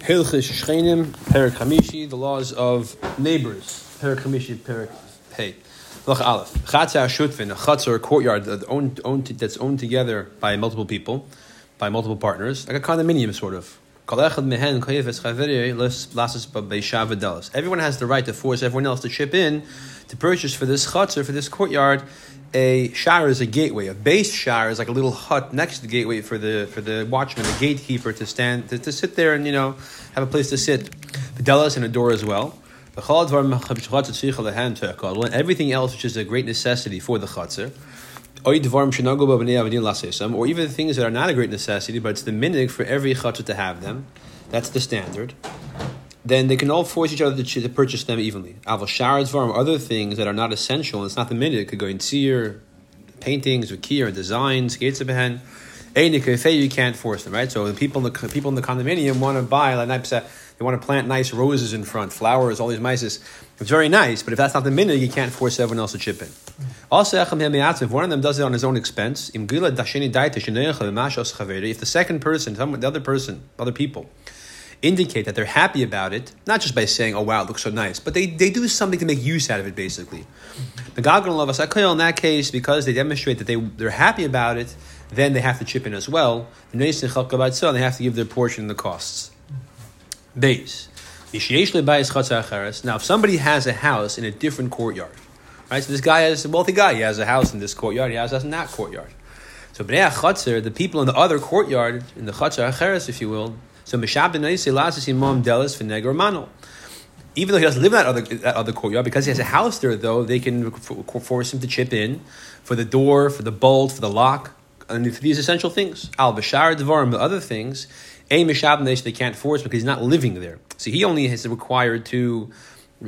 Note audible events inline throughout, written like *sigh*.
Hilchis Shchenim, Perik Hamishi, the laws of neighbors. Perik Hamishi, Perik Hey. Loch Aleph. Chatzah Shutvin, a chutzah or courtyard that owned, owned, that's owned together by multiple people, by multiple partners, like a condominium sort of. Everyone has the right to force everyone else to chip in to purchase for this chutzah, for this courtyard, a shower is a gateway. A base shower is like a little hut next to the gateway for the for the watchman, the gatekeeper, to stand to, to sit there and you know have a place to sit. Fidelis and a door as well. Everything else which is a great necessity for the chutzah. Or even things that are not a great necessity, but it's the minhag for every chutzah to have them. That's the standard then they can all force each other to, to purchase them evenly. Aval sharadvarim, other things that are not essential, it's not the minute, it could go in seer, paintings, or designs, gates of. You can't force them, right? So the people in the people in the condominium want to buy like they want to plant nice roses in front, flowers, all these mices. It's very nice, but if that's not the minute, you can't force everyone else to chip in. Also, if one of them does it on his own expense, if the second person, the other person, other people, indicate that they're happy about it, not just by saying, oh wow, it looks so nice, but they, they do something to make use out of it, basically. The Gagan Lavasakayel, in that case, because they demonstrate that they, they're happy about it, then they have to chip in as well. They have to give their portion of the costs. Base. Now, if somebody has a house in a different courtyard, right? So this guy is a wealthy guy. He has a house in this courtyard. He has a house in that courtyard. So bnei chatzar, the people in the other courtyard, in the chatzar acheres, if you will, so Mano. Even though he doesn't live in that other, that other courtyard, because he has a house there, though, they can force him to chip in for the door, for the bolt, for the lock, and for these essential things. Al Bashar Devarim, the other things, A Mishab they can't force because he's not living there. So he only is required to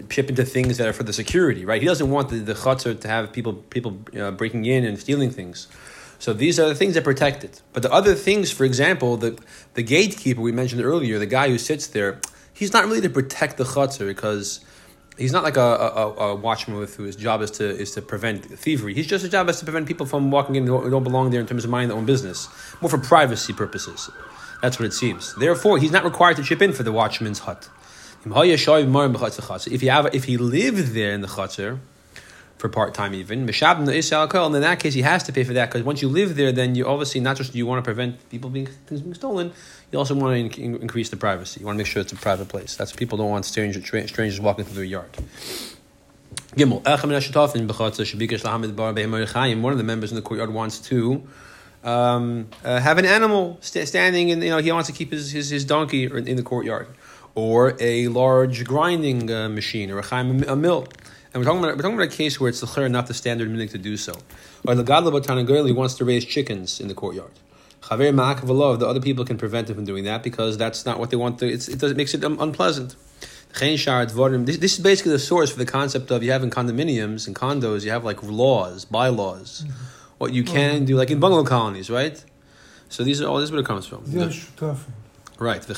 chip into things that are for the security, right? He doesn't want the, the chutzah to have people people uh, breaking in and stealing things. So these are the things that protect it. But the other things, for example, the, the gatekeeper we mentioned earlier, the guy who sits there, he's not really to protect the chutzner because he's not like a, a, a, watchman with whose job is to is to prevent thievery. He's just his job is to prevent people from walking in who don't belong there in terms of minding their own business, more for privacy purposes. That's what it seems. Therefore, he's not required to chip in for the watchman's hut. If he have, if he lived there in the chutzner, for part time even. And in that case, he has to pay for that because once you live there, then you obviously not just you want to prevent people being things being stolen, you also want to in- increase the privacy. You want to make sure it's a private place. That's people don't want strangers, strangers walking through their yard. Gimel. One of the members in the courtyard wants to um, uh, have an animal st- standing, and you know he wants to keep his, his, his donkey in the courtyard, or a large grinding uh, machine, or a, a mill. And we're talking about we're talking about a case where it's the not the standard minhag to do so. Or the god girl wants to raise chickens in the courtyard. Chaver the other people can prevent him from doing that because that's not what they want to. it, it makes it um, unpleasant. This, this is basically the source for the concept of you have in condominiums and condos, you have like laws, bylaws, mm-hmm. What you can do, like in bungalow colonies, right? So these are all this is where it comes from. Right.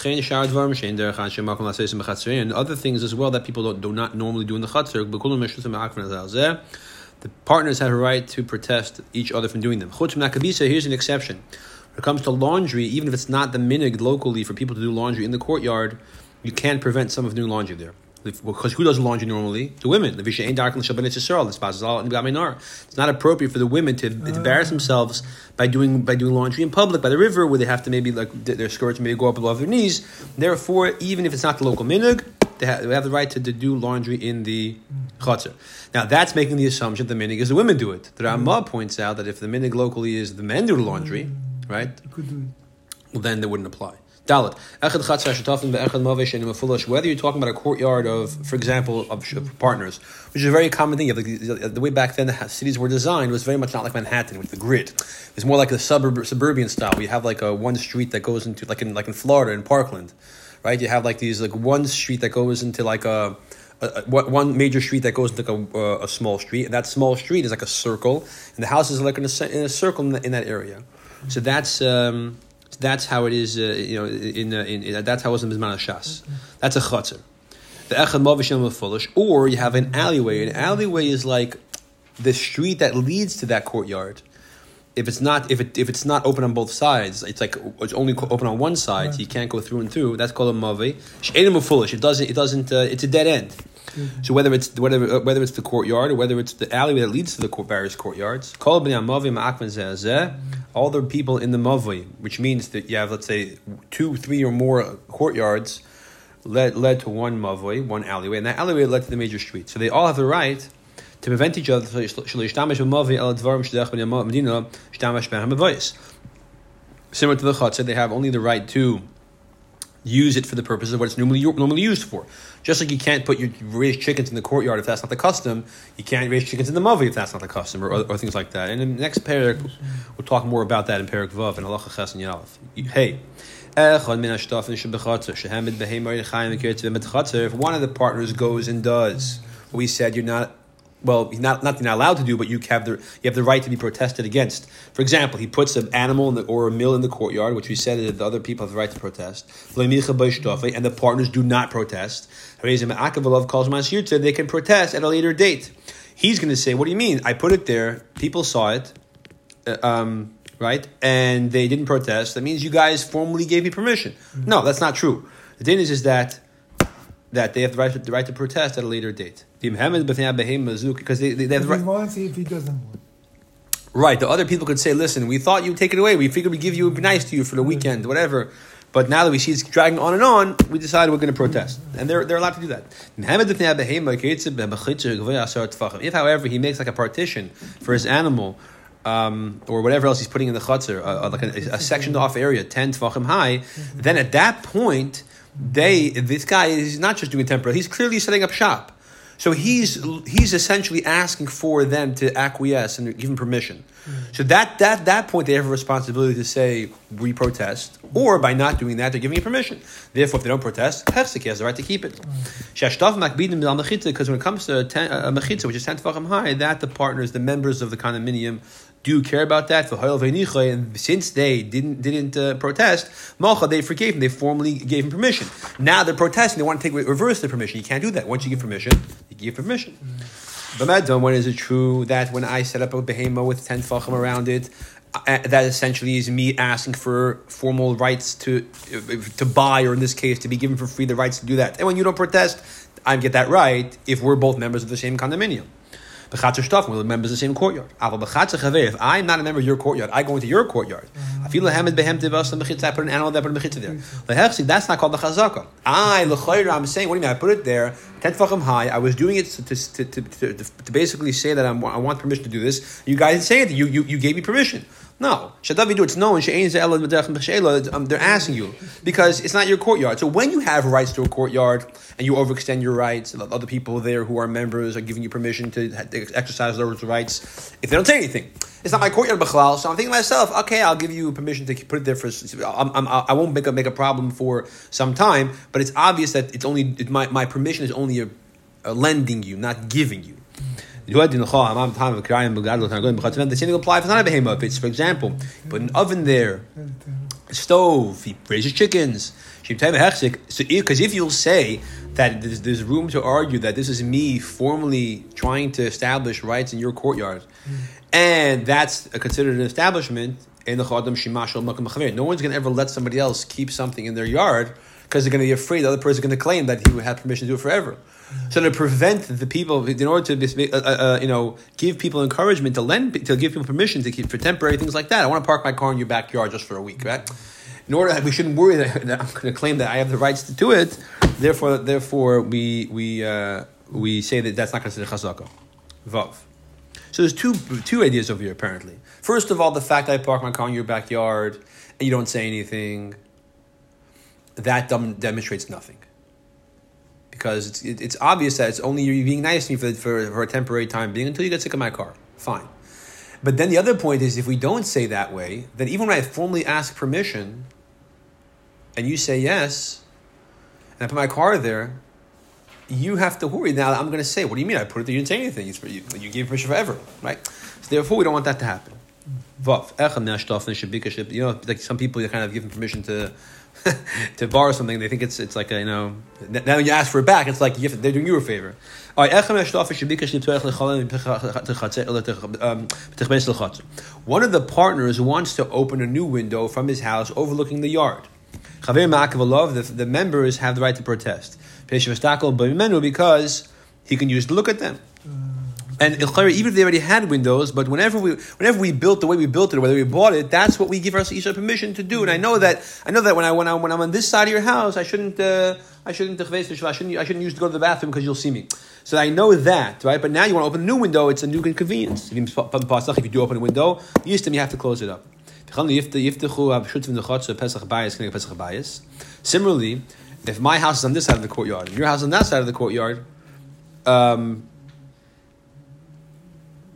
And other things as well that people don't, do not normally do in the chatzir. The partners have a right to protest each other from doing them. Here's an exception. When it comes to laundry, even if it's not the minhag locally for people to do laundry in the courtyard, you can't prevent some of doing laundry there because who does laundry normally? The women. It's not appropriate for the women to embarrass themselves by doing by doing laundry in public by the river, where they have to maybe like their skirts maybe go up above their knees. Therefore, even if it's not the local minhag, they have, they have the right to, to, do laundry in the chutzner. Now, that's making the assumption that the minhag is the women do it. The Ramah points out that if the minhag locally is the men do the laundry, right? Well, then they wouldn't apply. Dalit. Whether you're talking about a courtyard of, for example, of partners, which is a very common thing. The, the way back then the cities were designed was very much not like Manhattan with the grid. It's more like the suburb, suburban style. You have like a one street that goes into like in like in Florida in Parkland, right? You have like these like one street that goes into like a one major street that goes into like a, a, small street, and that small street is like a circle, and the houses are like in a, in a circle in, the, in, that area. So that's um, that's how it is. Uh, you know, in, uh, in, in, that's how it was in Bisman Shas. That's a chutzner. The echad mavishim foolish, or you have an alleyway. An alleyway is like the street that leads to that courtyard. if it's not if it if it's not open on both sides, it's like it's only open on one side. So you can't go through and through. That's called a mavi. She'enim foolish. It doesn't. It doesn't. Uh, it's a dead end. So whether it's whether uh, whether it's the courtyard or whether it's the alleyway that leads to the court, various courtyards, kol b'nei hamavi ma'akvan zeh, all the people in the mavi, which means that you have let's say two, three or more courtyards led led to one mavi, one alleyway, and that alleyway led to the major street. So they all have the right to prevent each other. Similar to the chutzah, they have only the right to use it for the purpose of what it's normally normally used for. Just like you can't put your raise chickens in the courtyard if that's not the custom, you can't raise chickens in the mavi if that's not the custom, or, or, or things like that. And in the next parak, we'll talk more about that in parak vav and halacha ches and yalef. Hey. If one of the partners goes and does what we said, you're not well, not not, not allowed to do, but you have the you have the right to be protested against. For example, he puts an animal the, or a mill in the courtyard, which we said that the other people have the right to protest, and the partners do not protest. They can protest at a later date. He's going to say, "What do you mean? I put it there. People saw it." Uh, um, right? And they didn't protest. That means you guys formally gave me permission. Mm-hmm. No, that's not true. The thing is, is that that they have the right to, the right to protest at a later date. Because they, they, they have the right. if he doesn't want. Right. The other people could say, listen, we thought you'd take it away. We figured we'd give you, be nice to you for the weekend, whatever. But now that we see it's dragging on and on, we decide we're going to protest. And they're, they're allowed to do that. If, however, he makes like a partition for his animal um, or whatever else he's putting in the chutzner, uh, like a, a, sectioned off area, 10 tfachim high, then at that point, they this guy is not just doing temporary; he's clearly setting up shop. So he's he's essentially asking for them to acquiesce and give him permission. So that that that point they have a responsibility to say we protest, or by not doing that they're giving you permission. Therefore, if they don't protest, Hechzik has the right to keep it. Because when it comes to a uh, mechitza, which is ten tefachim high, that the partners, the members of the condominium, do care about that. And since they didn't didn't uh, protest, Malcha, they forgave him. They formally gave him permission. Now they're protesting. They want to take reverse the permission. You can't do that. Once you give permission, you give permission. But Madam, when is it true that when I set up a behema with ten fachim around it, uh, that essentially is me asking for formal rights to to buy, or in this case, to be given for free the rights to do that. And when you don't protest, I get that right if we're both members of the same condominium. Bechatzer stuff, we're members of the same courtyard. Ah, if er I'm not a member of your courtyard, I go into your courtyard. I I put an animal there, put a mechitza there. The herc. That's not called the chazaka. I, I'm saying, what do you mean? I put it there, 10 tefachim high. I was doing it to, to, to, to, basically say that i want permission to do this. You guys didn't say it, you, you, you gave me permission. No, Shadavidu, it's known. Um, they're asking you because it's not your courtyard. So when you have rights to a courtyard and you overextend your rights, other people there who are members are giving you permission to exercise those rights, if they don't say anything, it's not my courtyard, b'chalal. So I'm thinking to myself, okay, I'll give you permission to put it there for. I'm, I'm, I will not make a make a problem for some time, but it's obvious that it's only it, my my permission is only a, a lending you, not giving you. The same thing apply if not a behemoth. If it's, for example, you put an oven there, a stove, he raises chickens. So, because if you'll say that there's, there's, room to argue that this is me formally trying to establish rights in your courtyard, and that's considered an establishment No one's going to ever let somebody else keep something in their yard because they're going to be afraid the other person is going to claim that he would have permission to do it forever. So to prevent the people, in order to uh, uh, uh, you know give people encouragement to lend, to give people permission to keep for temporary things like that. I want to park my car in your backyard just for a week, right? In order we shouldn't worry that, that I'm going to claim that I have the rights to do it. Therefore, therefore we we uh, we say that that's not considered chazaka. Vav. So there's two two ideas over here apparently. First of all, the fact that I park my car in your backyard and you don't say anything, that demonstrates nothing because it's, it, it's obvious that it's only you being nice to me for, for, for a temporary time being until you get sick of my car. Fine. But then the other point is if we don't say that way, then even when I formally ask permission and you say yes, and I put my car there, you have to worry. Now I'm going to say, what do you mean? I put it there, you didn't say anything. It's for you, you gave permission forever, right? So therefore, we don't want that to happen. Mm-hmm. You know, like some people, you kind of give them permission to to borrow something, they think it's it's like a, you know. Now you ask for it back, it's like to, they're doing you a favor. All right, um. One of the partners wants to open a new window from his house overlooking the yard. The, the members have the right to protest. Because he can use to look at them. And even if they already had windows, but whenever we whenever we built the way we built it, whether we bought it, that's what we give our Isha permission to do. And I know that I know that when I when I when I'm on this side of your house, I shouldn't uh, I shouldn't I shouldn't I shouldn't use to go to the bathroom because you'll see me. So I know that, right? But now you want to open a new window, it's a new inconvenience. If you do open a window, you have to close it up. Similarly, if my house is on this side of the courtyard, and your house is on that side of the courtyard, um,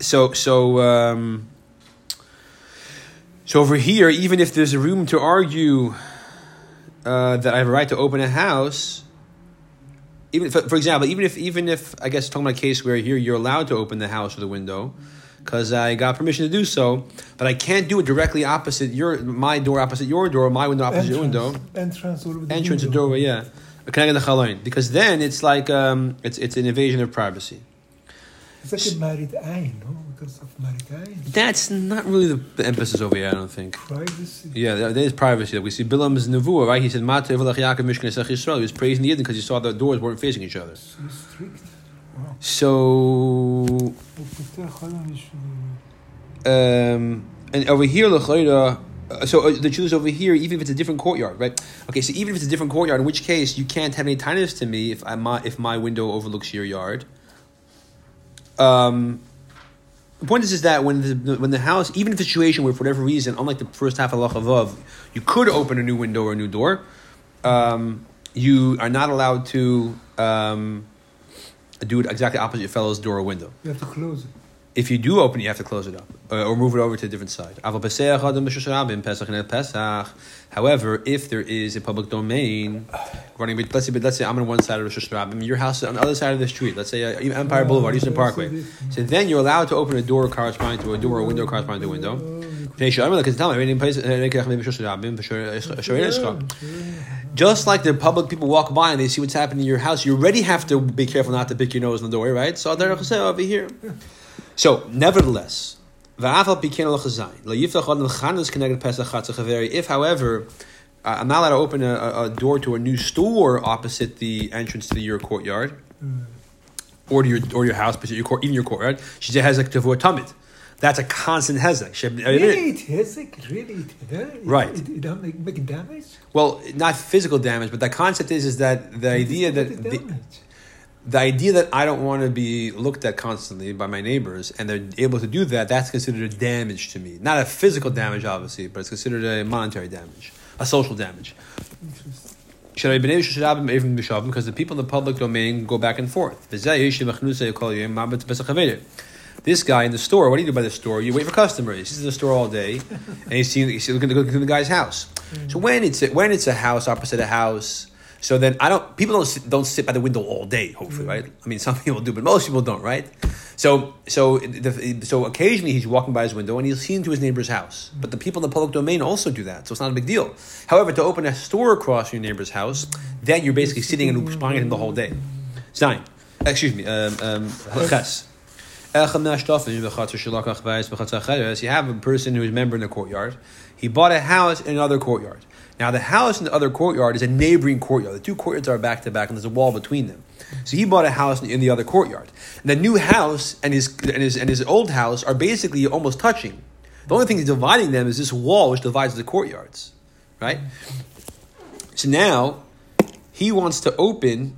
so so um, so over here, even if there's a room to argue uh, that I have a right to open a house, even for, for example, even if even if I guess talking about a case where here you're allowed to open the house or the window because I got permission to do so, but I can't do it directly opposite your my door, opposite your door, my window opposite entrance, your window, entrance or entrance window. doorway, yeah, connecting the chaloin, because then it's like um, it's it's an invasion of privacy. It's like a married eye, no? Because of married eye. That's not really the, emphasis over here, I don't think. Privacy. Yeah, there, is privacy. We see Bilam's nevuah, right? He said, "Mata Yaakov Mishkan Yisrael." He was praising the Yidden because he saw the doors weren't facing each other. So strict. Wow. So, But Chazal is, um, and over here, l'chayra, uh, so uh, the Jews over here, even if it's a different courtyard, right? Okay, so even if it's a different courtyard, in which case you can't have any tightness to me if I my if my window overlooks your yard. Um, the point is, is that when the when the house, even if the situation where for whatever reason, unlike the first half of Lachavav, you could open a new window or a new door, um, you are not allowed to um, do it exactly opposite your fellow's door or window. you have to close it. If you do open it, you have to close it up uh, or move it over to a different side. However, if there is a public domain running, let's say, let's say I'm on one side of Rosh Hashanah, your house is on the other side of the street. Let's say uh, Empire Boulevard, Eastern Parkway. So then you're allowed to open a door corresponding to a door or a window corresponding to a window. Just like the public people walk by and they see what's happening in your house, you already have to be careful not to pick your nose in the doorway, right? So over here. So, nevertheless, if, however, uh, I'm not allowed to open a, a, a door to a new store opposite the entrance to your courtyard, or to your or your house, but your court, even your courtyard, she has like tavor tamid. That's a constant hezek. Really, it like, really, it, Right. It, it don't make, make damage. Well, not physical damage, but the concept is is that the idea that the? The idea that I don't want to be looked at constantly by my neighbors and they're able to do that, that's considered a damage to me. Not a physical damage, obviously, but it's considered a monetary damage, a social damage. Should I be because the people in the public domain go back and forth. This guy in the store, what do you do by the store? You wait for customers. He's in the store all day, and he's seeing he's looking, looking the guy's house. So when it's a, when it's a house opposite a house, so then I don't people don't sit, don't sit by the window all day. Hopefully, right? I mean, some *laughs* people do, but most people don't, right? So so the, so occasionally he's walking by his window and he'll see into his neighbor's house. But the people in the public domain also do that, so it's not a big deal. However, to open a store across your neighbor's house, then you're basically sitting and spying at him the whole day. Stein, excuse me, um, um, ches. You have a person who is a member in the courtyard. He bought a house in another courtyard. Now, the house in the other courtyard is a neighboring courtyard. The two courtyards are back to back, and there's a wall between them. So he bought a house in the other courtyard. And the new house and his, and his, and his old house are basically almost touching. The only thing dividing them is this wall which divides the courtyards. Right? So now, he wants to open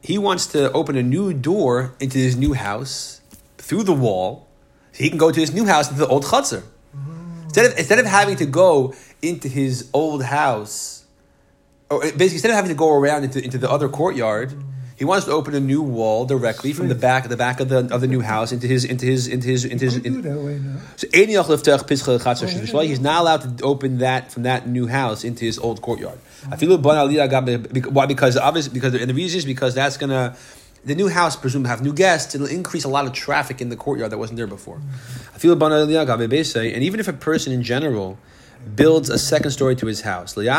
he wants to open a new door into his new house through the wall so he can go to his new house into the old chutzner. Instead of, instead of having to go into his old house, oh, or basically instead of having to go around into, into the other courtyard, he wants to open a new wall directly from the back the back of the of the new house into his into his into his into his. That way now. so Ein Yach Liftach Pischa Chatzar Shel Shlomo, he's not allowed to open that from that new house into his old courtyard. I feel Ban Aliyah got bec- why because obviously because and the reason is because that's gonna the new house presumably have new guests. It'll increase a lot of traffic in the courtyard that wasn't there before. I feel Ban Aliyah got say, and even if a person in general builds a second story to his house. He's now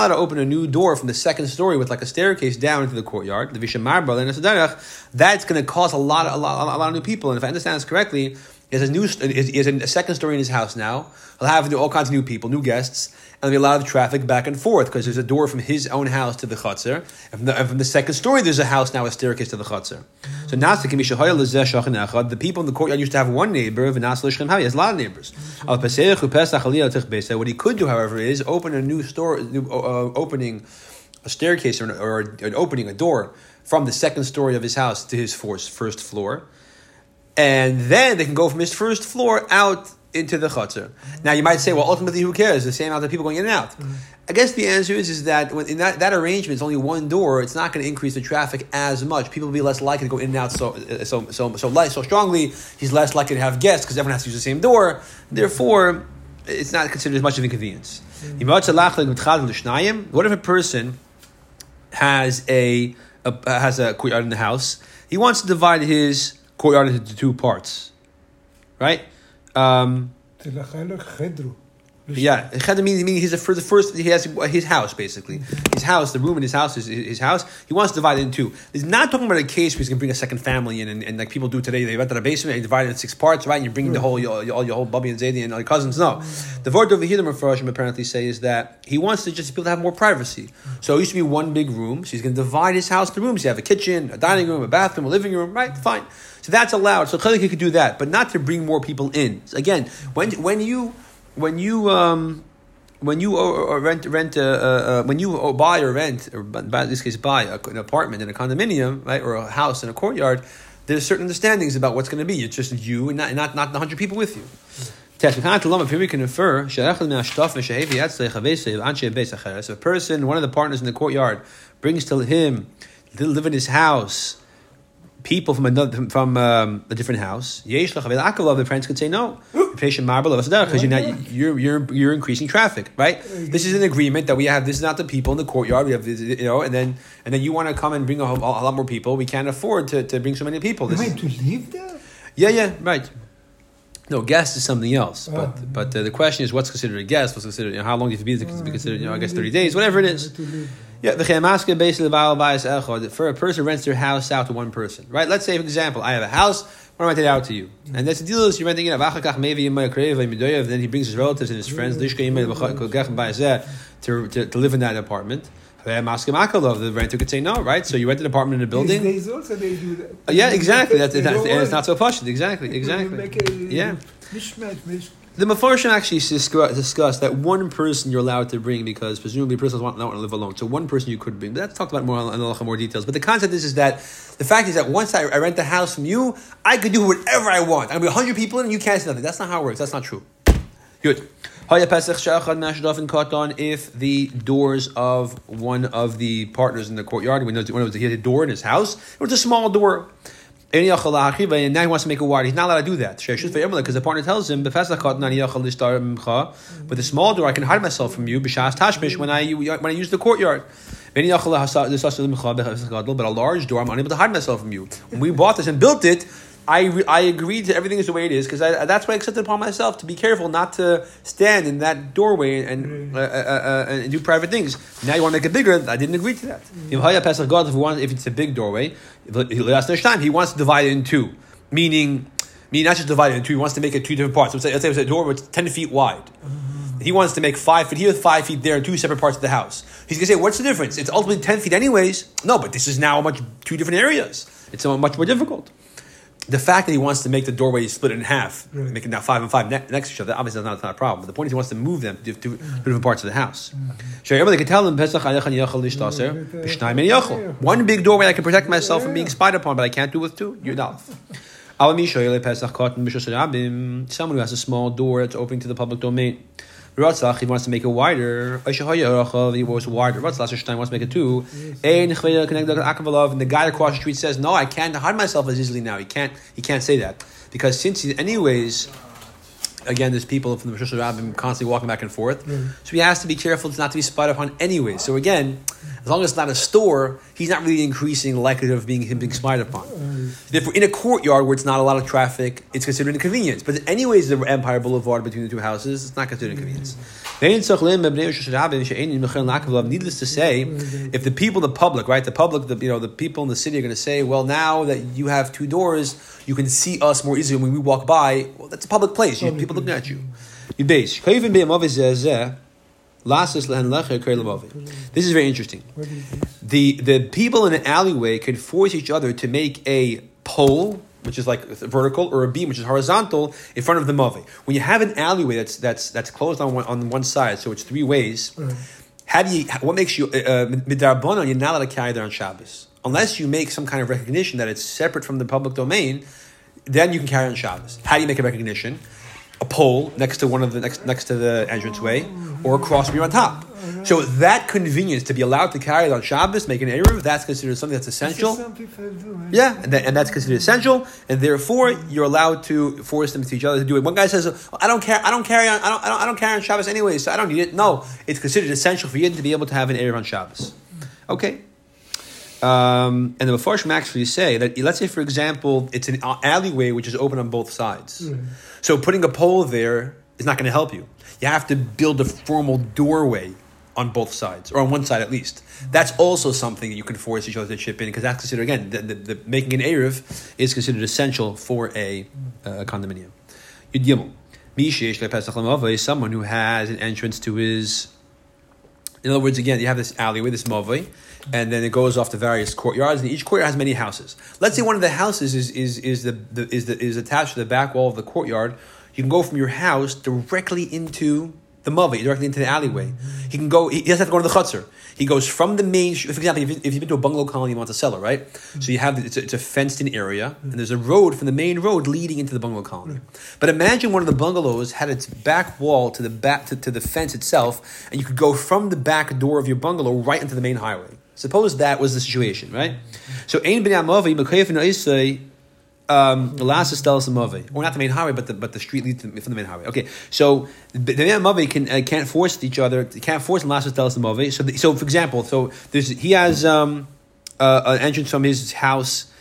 allowed to open a new door from the second story with like a staircase down into the courtyard. That's going to cause a lot, of, a lot, a lot of new people. And if I understand this correctly, he has a new, he has a second story in his house now. He'll have all kinds of new people, new guests, and there'll be a lot of traffic back and forth because there's a door from his own house to the chutzner. And from the, and from the second story, there's a house now, a staircase to the chutzner. So now the people in the courtyard used to have one neighbor, now he has a lot of neighbors. What he could do, however, is open a new store, new, uh, opening a staircase or an, or an opening, a door from the second story of his house to his first floor and then they can go from his first floor out into the chutzner. Now you might say, well, ultimately, who cares? The same amount of people going in and out. Mm-hmm. I guess the answer is is that in that, that arrangement is only one door. It's not going to increase the traffic as much. People will be less likely to go in and out so so so so light, so strongly. He's less likely to have guests because everyone has to use the same door. Therefore, it's not considered as much of an inconvenience. Mm-hmm. What if a person has a, a has a courtyard in the house? He wants to divide his courtyard into two parts, right? Um, yeah, meaning he's a, for the first he has his house basically. His house, the room in his house is his house. He wants to divide it in two. He's not talking about a case where he's going to bring a second family in, and, and like people do today. They rent out a basement and divide it in six parts, right? And you're bringing the whole your, all your whole bubby and Zadie and all your cousins. No, the word over here the Mepharshim apparently say is that he wants to just people to have more privacy. So it used to be one big room. So he's going to divide his house into rooms. You have a kitchen, a dining room, a bathroom, a living room, right? Fine. That's allowed. So he could do that, but not to bring more people in. So again, when when you when you um, when you rent rent uh, when you buy or rent or in this case buy an apartment in a condominium right or a house in a courtyard, there's certain understandings about what's going to be. It's just you and not not not the hundred people with you. Here we can infer if a person, one of the partners in the courtyard, brings to him to live in his house people from another from um, a different house. Yesh the friends could say no. Because you're not you're you're you're increasing traffic, right? This is an agreement that we have. This is not the people in the courtyard. We have you know, and then and then you want to come and bring a, a lot more people. We can't afford to, to bring so many people. This Wait, to live there? Yeah, yeah, right. No, guest is something else. Oh. But but uh, the question is, what's considered a guest? What's considered? You know, how long do you have to be to be considered? You know, I guess thirty days, whatever it is. Yeah, the chemaska basically echod. For a person rents their house out to one person, right? Let's say, for example, I have a house. I rent it out to you, and that's the deal is you're renting it. Then he brings his relatives and his friends to, to, to live in that apartment. The renter could say no, right? So you rent an apartment in a building. These days also they do that. Yeah, exactly. That's, that's, and it's not so pushed. Exactly, exactly. Yeah. The Mepharshim actually discussed that one person you're allowed to bring because presumably persons want, not want to live alone. So one person you could bring. But that's talked about more in a lacha more details. But the concept is, is that the fact is that once I, I rent the house from you, I could do whatever I want. Going to be 100 people in and you can't say nothing. That's not how it works. That's not true. Good. If the doors of one of the partners in the courtyard, when it was, he had a door in his house, it was a small door. And now he wants to make a wide. He's not allowed to do that. Because the partner tells him, with a small door, I can hide myself from you, when I, when I use the courtyard. But a large door, I'm unable to hide myself from you. When we bought this and built it, I, re- I agreed to everything is the way it is because that's why I accepted upon myself to be careful not to stand in that doorway and, uh, uh, uh, and do private things. Now you want to make it bigger. I didn't agree to that. Mm. If, if it's a big doorway, time he wants to divide it in two, meaning, meaning not just divide it in two. He wants to make it two different parts. So let's say, let's say it's a door that's ten feet wide. Mm. He wants to make five feet here, five feet there, two separate parts of the house. He's going to say, "What's the difference? It's ultimately ten feet, anyways." No, but this is now much two different areas. It's much more difficult the fact that he wants to make the doorway split in half, right. make it now five and five ne- next to each other, obviously that's not, not, a problem. But the point is he wants to move them to, to mm-hmm. different parts of the house. Mm-hmm. They can tell him, one big doorway I can protect myself from being spied upon, but I can't do with two. You're not. *laughs* Someone who has a small door that's open to the public domain. Ratzach, he wants to make it wider. He was wider. Ratzach wants to make it two. And the guy across the street says, "No, I can't hide myself as easily now. He can't. He can't say that because since he, anyways." Again, there's people from the Rosh Hashanah constantly walking back and forth. Mm. So he has to be careful not to be spied upon anyway. So again, As long as it's not a store, he's not really increasing the likelihood of being him being spied upon. If we're in a courtyard where it's not a lot of traffic, it's considered inconvenience. But anyways, the Empire Boulevard between the two houses, it's not considered inconvenience. Needless to say, if the people, the public, right, the public, the you know, the people in the city are going to say, well, now that you have two doors, you can see us more easily when we walk by. Well, that's a public place. You, people looking at you. Base. This is very interesting. The the people in an alleyway could force each other to make a pole, which is like vertical, or a beam, which is horizontal, in front of the mavi. When you have an alleyway that's that's that's closed on one on one side, so it's three ways. How do you? What makes you uh, midarbonon? You're not allowed to carry there on Shabbos unless you make some kind of recognition that it's separate from the public domain. Then you can carry on Shabbos. How do you make a recognition? A pole next to one of the next next to the entranceway or a crossbeam on top. So that convenience to be allowed to carry it on Shabbos, make an Eruv, that's considered something that's essential. Yeah, and, that, and, that's considered essential, and therefore you're allowed to force them to each other to do it. One guy says, "I don't care. I don't carry on. I don't. I don't, I don't carry on Shabbos anyway, so I don't need it." No, it's considered essential for you to be able to have an Eruv on Shabbos. Okay. Um, and the Mepharshim actually say that, let's say, for example, it's an alleyway which is open on both sides. Mm. So putting a pole there is not going to help you. You have to build a formal doorway on both sides, or on one side at least. That's also something you can force each other to chip in, because that's considered, again, the, the, the, making an Eruv is considered essential for a, uh, condominium. Yud Gimel. Someone who has an entrance to his. In other words, again, you have this alleyway, this mavoi, and then it goes off to various courtyards, and each courtyard has many houses. Let's say one of the houses is, is, is, the, the, is, the, is attached to the back wall of the courtyard, you can go from your house directly into the mavi, directly into the alleyway. He can go. He doesn't have to go to the chutzner. He goes from the main. For example, if, you've been to a bungalow colony, you want to sell it, right? So you have it's a, it's a fenced-in area, and there's a road from the main road leading into the bungalow colony. But imagine one of the bungalows had its back wall to the back to, to the fence itself, and you could go from the back door of your bungalow right into the main highway. Suppose that was the situation, right? So ein b'nei amavi um, the last is Stelis Mave, or not the main highway, but the but the street leads from the main highway. Okay, so the main Mave can uh, can't force each other, can't force the last is Stelis Mave. So the, so for example, so there's he has um, uh, an entrance from his house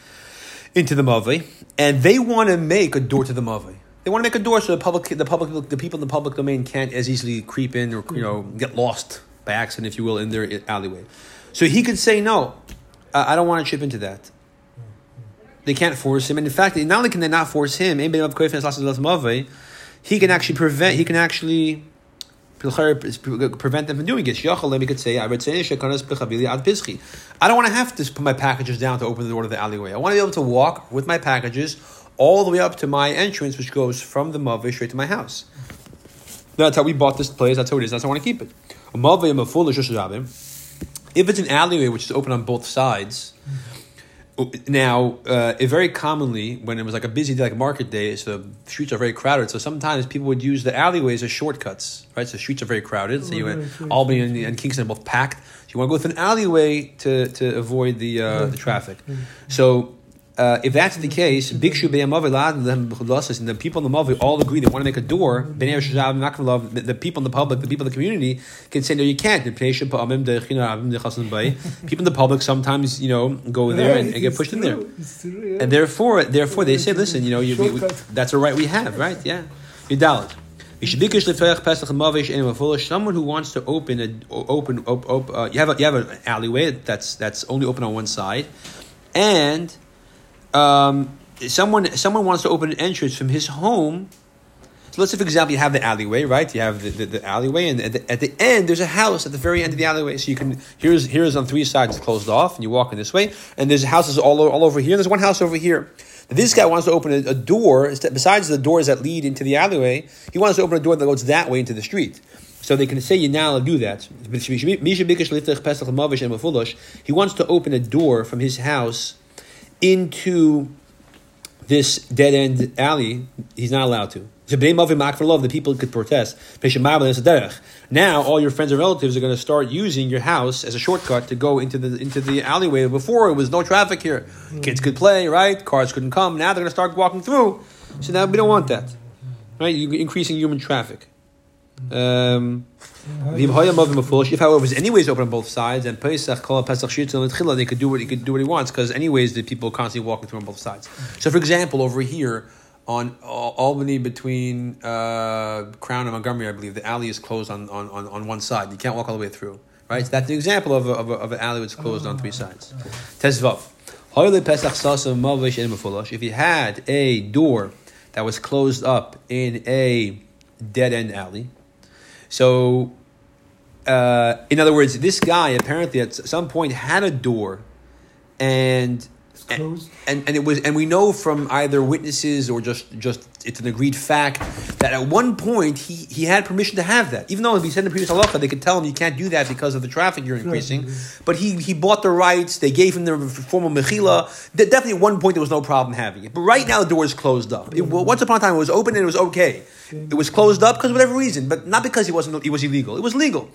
into the Mave, and they want to make a door to the Mave. They want to make a door so the public, the public, the people in the public domain can't as easily creep in or you know get lost by accident, if you will, in their alleyway. So he could say no. I don't want to chip into that. They can't force him. And in fact, not only can they not force him, he can actually prevent, he can actually prevent them from doing it. He could say, I don't want to have to put my packages down to open the door to the alleyway. I want to be able to walk with my packages all the way up to my entrance, which goes from the Mave straight to my house. That's how we bought this place. That's how it is. That's how I want to keep it. If it's an alleyway which is open on both sides, now, uh, it very commonly, when it was like a busy day, like market day, so the streets are very crowded. So sometimes people would use the alleyways as shortcuts, right? So streets are very crowded. So you went Albany and, and, Kingston are both packed. So you want to go through an alleyway to, to avoid the uh, the traffic. So uh, if that's the case, Bikshu and the people in the Mavi all agree they want to make a door. The people in the public, the people in the community can say no, you can't. *laughs* People in the public sometimes you know go there and, and get pushed in there, and therefore, therefore they say, listen, you know, you, we, we, that's a right we have, right? Yeah, You Yudalit. Someone who wants to open a open, open, open uh, you have a, you have an alleyway that's that's only open on one side, and um, someone someone wants to open an entrance from his home. So let's say, for example, you have the alleyway, right? You have the, the, the alleyway, and at the, at the, end, there's a house at the very end of the alleyway. So you can here's here's on three sides closed off, and you walk in this way, and there's houses all all over here. There's one house over here. This guy wants to open a, a door. Besides the doors that lead into the alleyway, he wants to open a door that goes that way into the street. So they can say you're now do that. He wants to open a door from his house into this dead end alley, he's not allowed to. The people could protest. Now all your friends and relatives are going to start using your house as a shortcut to go into the into the alleyway. Before it was no traffic here. Hmm. Kids could play, right? Cars couldn't come. Now they're going to start walking through. So now we don't want that. Right? You're increasing human traffic. Um, if however was anyways open on both sides, and Pesach call Pesach Shitzel they could do what he could do what he wants because anyways the people constantly walking through on both sides. So for example, over here on Albany between uh, Crown and Montgomery, I believe the alley is closed on, on, on, on one side. You can't walk all the way through. Right, so that's an example of, a, of, a, of an alley that's closed on three sides. Tezvav. If you had a door that was closed up in a dead end alley, so uh, in other words, this guy apparently at some point had a door, and closed. and and it was and we know from either witnesses or just just it's an agreed fact that at one point he he had permission to have that. Even though if he said in the previous halacha they could tell him you can't do that because of the traffic you're increasing. But he he bought the rights they gave him the formal mechila. That definitely at one point there was no problem having it. But right now the door is closed up. It, once upon a time it was open and it was okay it was closed up because whatever reason but not because he wasn't he was illegal it was legal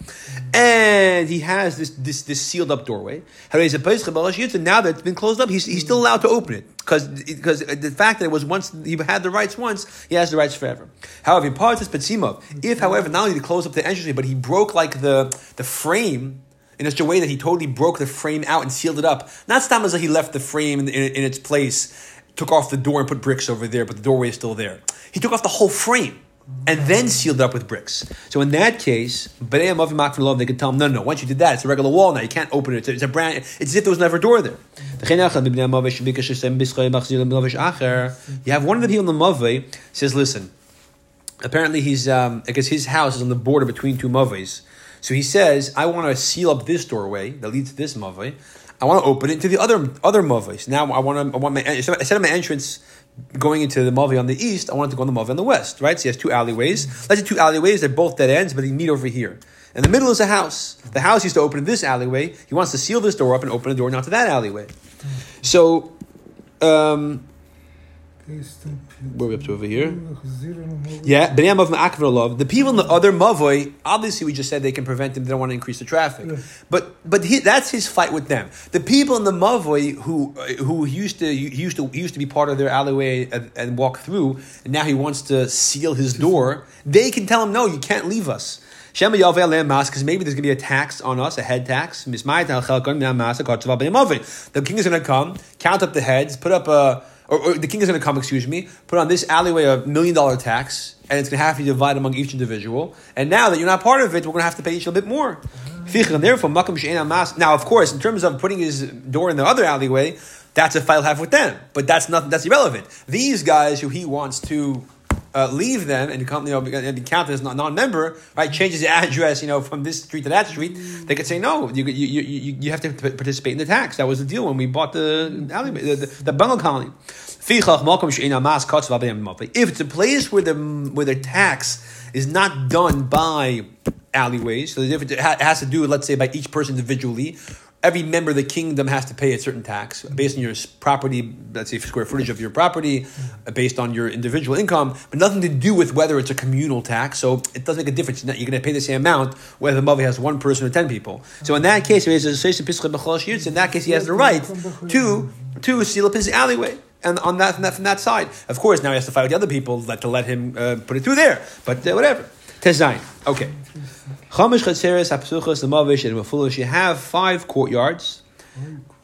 and he has this this this sealed up doorway now that it's been closed up he's, he's still allowed to open it because because the fact that it was once he had the rights once, he has the rights forever. However, in parts Betzimov, if however not only to close up the entrance, but he broke like the the frame in such a way that he totally broke the frame out and sealed it up. Not stam as he left the frame in, in, in its place, took off the door and put bricks over there, but the doorway is still there. He took off the whole frame. And then sealed it up with bricks. So in that case, they could tell him, no, no, once you did that, it's a regular wall now. You can't open it. It's a, brand. It's as if there was never a door there. You have one of the people in the Maveh says, listen, apparently he's, um, I guess his house is on the border between two Mavehs. So he says, I want to seal up this doorway that leads to this Maveh. I want to open it to the other other Mavehs. Now I want to, I want my, instead of my entrance going into the Mavi on the east, I want to go on the Mavi on the west, right? So he has two alleyways. Let's say two alleyways, they're both dead ends, but they meet over here. In the middle is a house. The house used to open in this alleyway. He wants to seal this door up and open the door now to that alleyway. So, um, where are we up to over here? Yeah, B'nai Amav Ma'akvar The people in the other Mavoi, obviously we just said they can prevent him, they don't want to increase the traffic. But but he, that's his fight with them. The people in the Mavoi who uh, who used to he used to he used to be part of their alleyway and, and walk through, and now he wants to seal his door, they can tell him, no, you can't leave us. Because maybe there's going to be a tax on us, a head tax. The king is going to come, count up the heads, put up a or, or the king is going to come, excuse me, put on this alleyway a million dollar tax, and it's going to have to be divided among each individual. And now that you're not part of it, we're going to have to pay each a bit more. Now, of course, in terms of putting his door in the other alleyway, that's a fight have with them. But that's nothing. that's irrelevant. These guys who he wants to uh, leave them and become, you know, and be counted as non-member, right? Changes the address, you know, from this street to that street. They could say no. You you, you, you have to participate in the tax. That was the deal when we bought the alleyway, the, the, the bungalow colony. If it's a place where the where the tax is not done by alleyways, so if it has to do, let's say, by each person individually, every member of the kingdom has to pay a certain tax based on your property, let's say square footage of your property, based on your individual income, but nothing to do with whether it's a communal tax. So it doesn't make a difference. You're going to pay the same amount whether the mother has one person or ten people. So in that case, in that case, he has the right to to seal up his alleyway and on that, that from that side. Of course, now he has to fight with the other people let, to let him uh, put it through there. But uh, whatever. Tezain. Okay. Chamish Chatzeres Hapsuchas Lamavish and Mafulish. You have five courtyards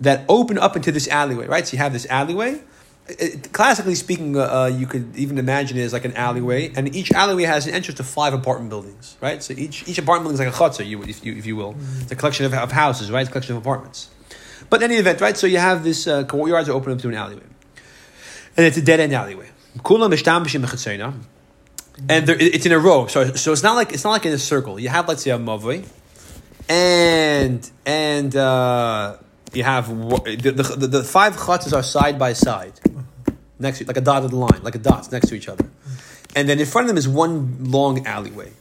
that open up into this alleyway, right? So you have this alleyway. It, classically speaking, uh, uh, you could even imagine it as like an alleyway, and each alleyway has an entrance to five apartment buildings, right? So each each apartment building is like a chutzah, you, if, you, if you will. It's a collection of, of houses, right? It's a collection of apartments. But in any event, right? So you have this uh, courtyards that open up to an alleyway and it's a dead end alleyway. And there, it's in a row, so so it's not like it's not like in a circle. You have let's say a mavoi, and and uh, you have the, the, the five chutzes are side by side, next to, like a dotted line, like a dots next to each other, and then in front of them is one long alleyway,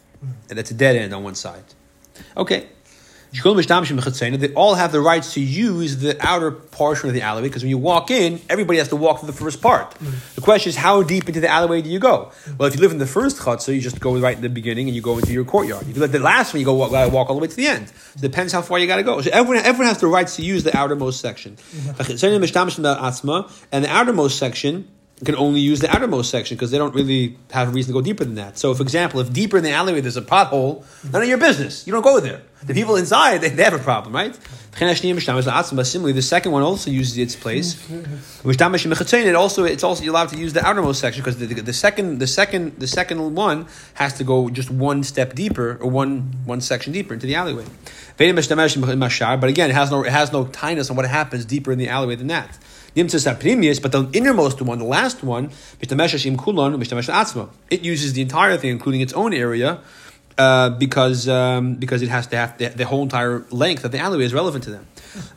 and it's a dead end on one side. Okay, they all have the rights to use the outer portion of the alleyway because when you walk in, everybody has to walk through the first part. Mm. The question is, how deep into the alleyway do you go? Well, if you live in the first chutzah, you just go right in the beginning and you go into your courtyard. If you live at the last one, you go walk, walk all the way to the end. So it depends how far you got to go. So everyone, everyone has the rights to use the outermost section. Mm-hmm. And the outermost section can only use the outermost section because they don't really have a reason to go deeper than that. So, for example, if deeper in the alleyway there's a pothole, none of your business. You don't go there. The people inside, they, they have a problem, right? Similarly, the second one also uses its place. It also it's also you're allowed to use the outermost section because the, the, the second the second the second one has to go just one step deeper or one one section deeper into the alleyway. But again, it has no it has no tightness on what happens deeper in the alleyway than that. But the innermost one, the last one, it uses the entire thing, including its own area, uh, because um, because it has to have the, the, whole entire length of the alleyway is relevant to them.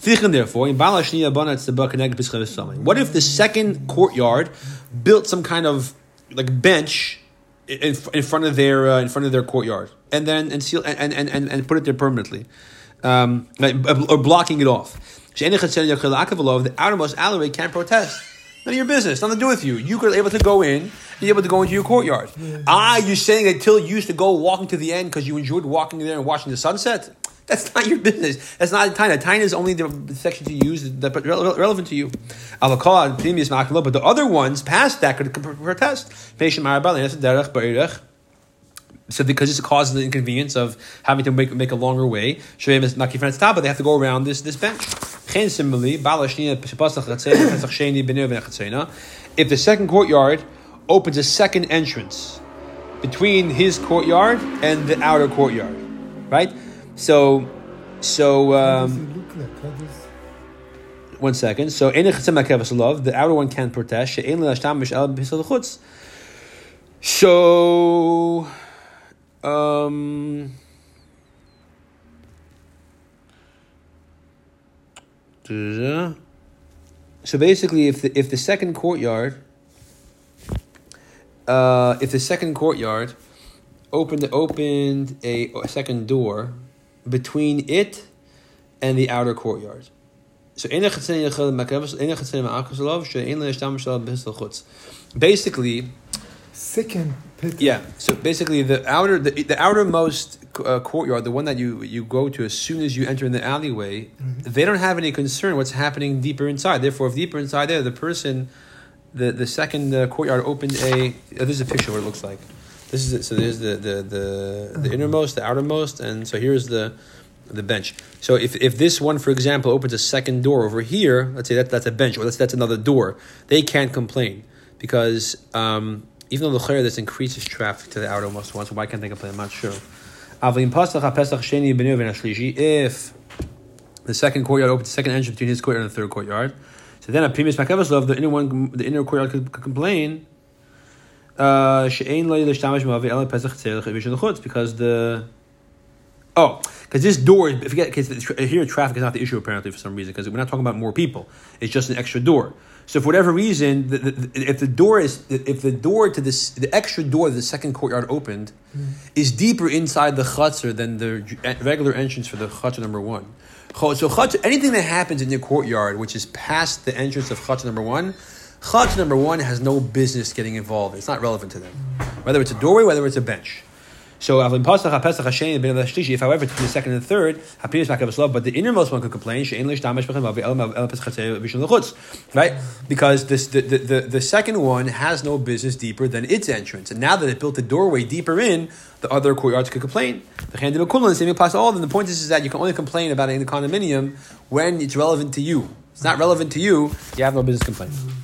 Therefore, what if the second courtyard built some kind of like bench in, in front of their uh, in front of their courtyard and then and seal and and, and, and put it there permanently, um, or blocking it off? The outermost alleyway can't protest. None of your business. Nothing to do with you. You could able to go in. Be able to go into your courtyard. Ah, you're saying until you used to go walking to the end because you enjoyed walking there and watching the sunset. That's not your business. That's not a time. A time is only the section to use that relevant to you. Alakah, previous but the other ones past that could protest so because this causes the inconvenience of having to make, make a longer way, but they have to go around this this bench. If the second courtyard opens a second entrance between his courtyard and the outer courtyard, right? So, so um, one second. So, the outer one can't protest. So, um, so basically, if the if the second courtyard, uh, if the second courtyard opened opened a, a second door between it and the outer courtyard. So basically second. Yeah. So basically, the outer, the, the outermost uh, courtyard, the one that you you go to as soon as you enter in the alleyway, mm-hmm. they don't have any concern what's happening deeper inside. Therefore, if deeper inside there, the person, the the second uh, courtyard opened a. Oh, this is a picture of what it looks like. This is it. So there's the the the, the mm-hmm. innermost, the outermost, and so here's the the bench. So if, if this one, for example, opens a second door over here, let's say that that's a bench, or that's that's another door, they can't complain because um, even though the this increases traffic to the outermost one, so why can't they complain? I'm not sure. If the second courtyard opens the second entrance between his courtyard and the third courtyard, so then a previous love the inner one, the inner courtyard could, could complain. Uh, because the oh, because this door, if you get case here, traffic is not the issue apparently for some reason because we're not talking about more people. It's just an extra door. So for whatever reason, the, the, if the door is if the door to this the extra door the second courtyard opened mm. is deeper inside the chutzner than the regular entrance for the chutzner number one. So chutzner, anything that happens in your courtyard which is past the entrance of chutzner number one, chutzner number one has no business getting involved. It's not relevant to them, whether it's a doorway, whether it's a bench. So Avlim Pasach HaPesach Hashem Ben Shlishi. If however the second and the third Hapiris Makavas Love, but the innermost one could complain right? Because this the, the, the, second one has no business deeper than its entrance, and now that it built the doorway deeper in, the other courtyards could complain. The Chandim Akulan same applies to all of them. The point is, is that you can only complain about it in the condominium when it's relevant to you. It's not relevant to you. You have no business complaining.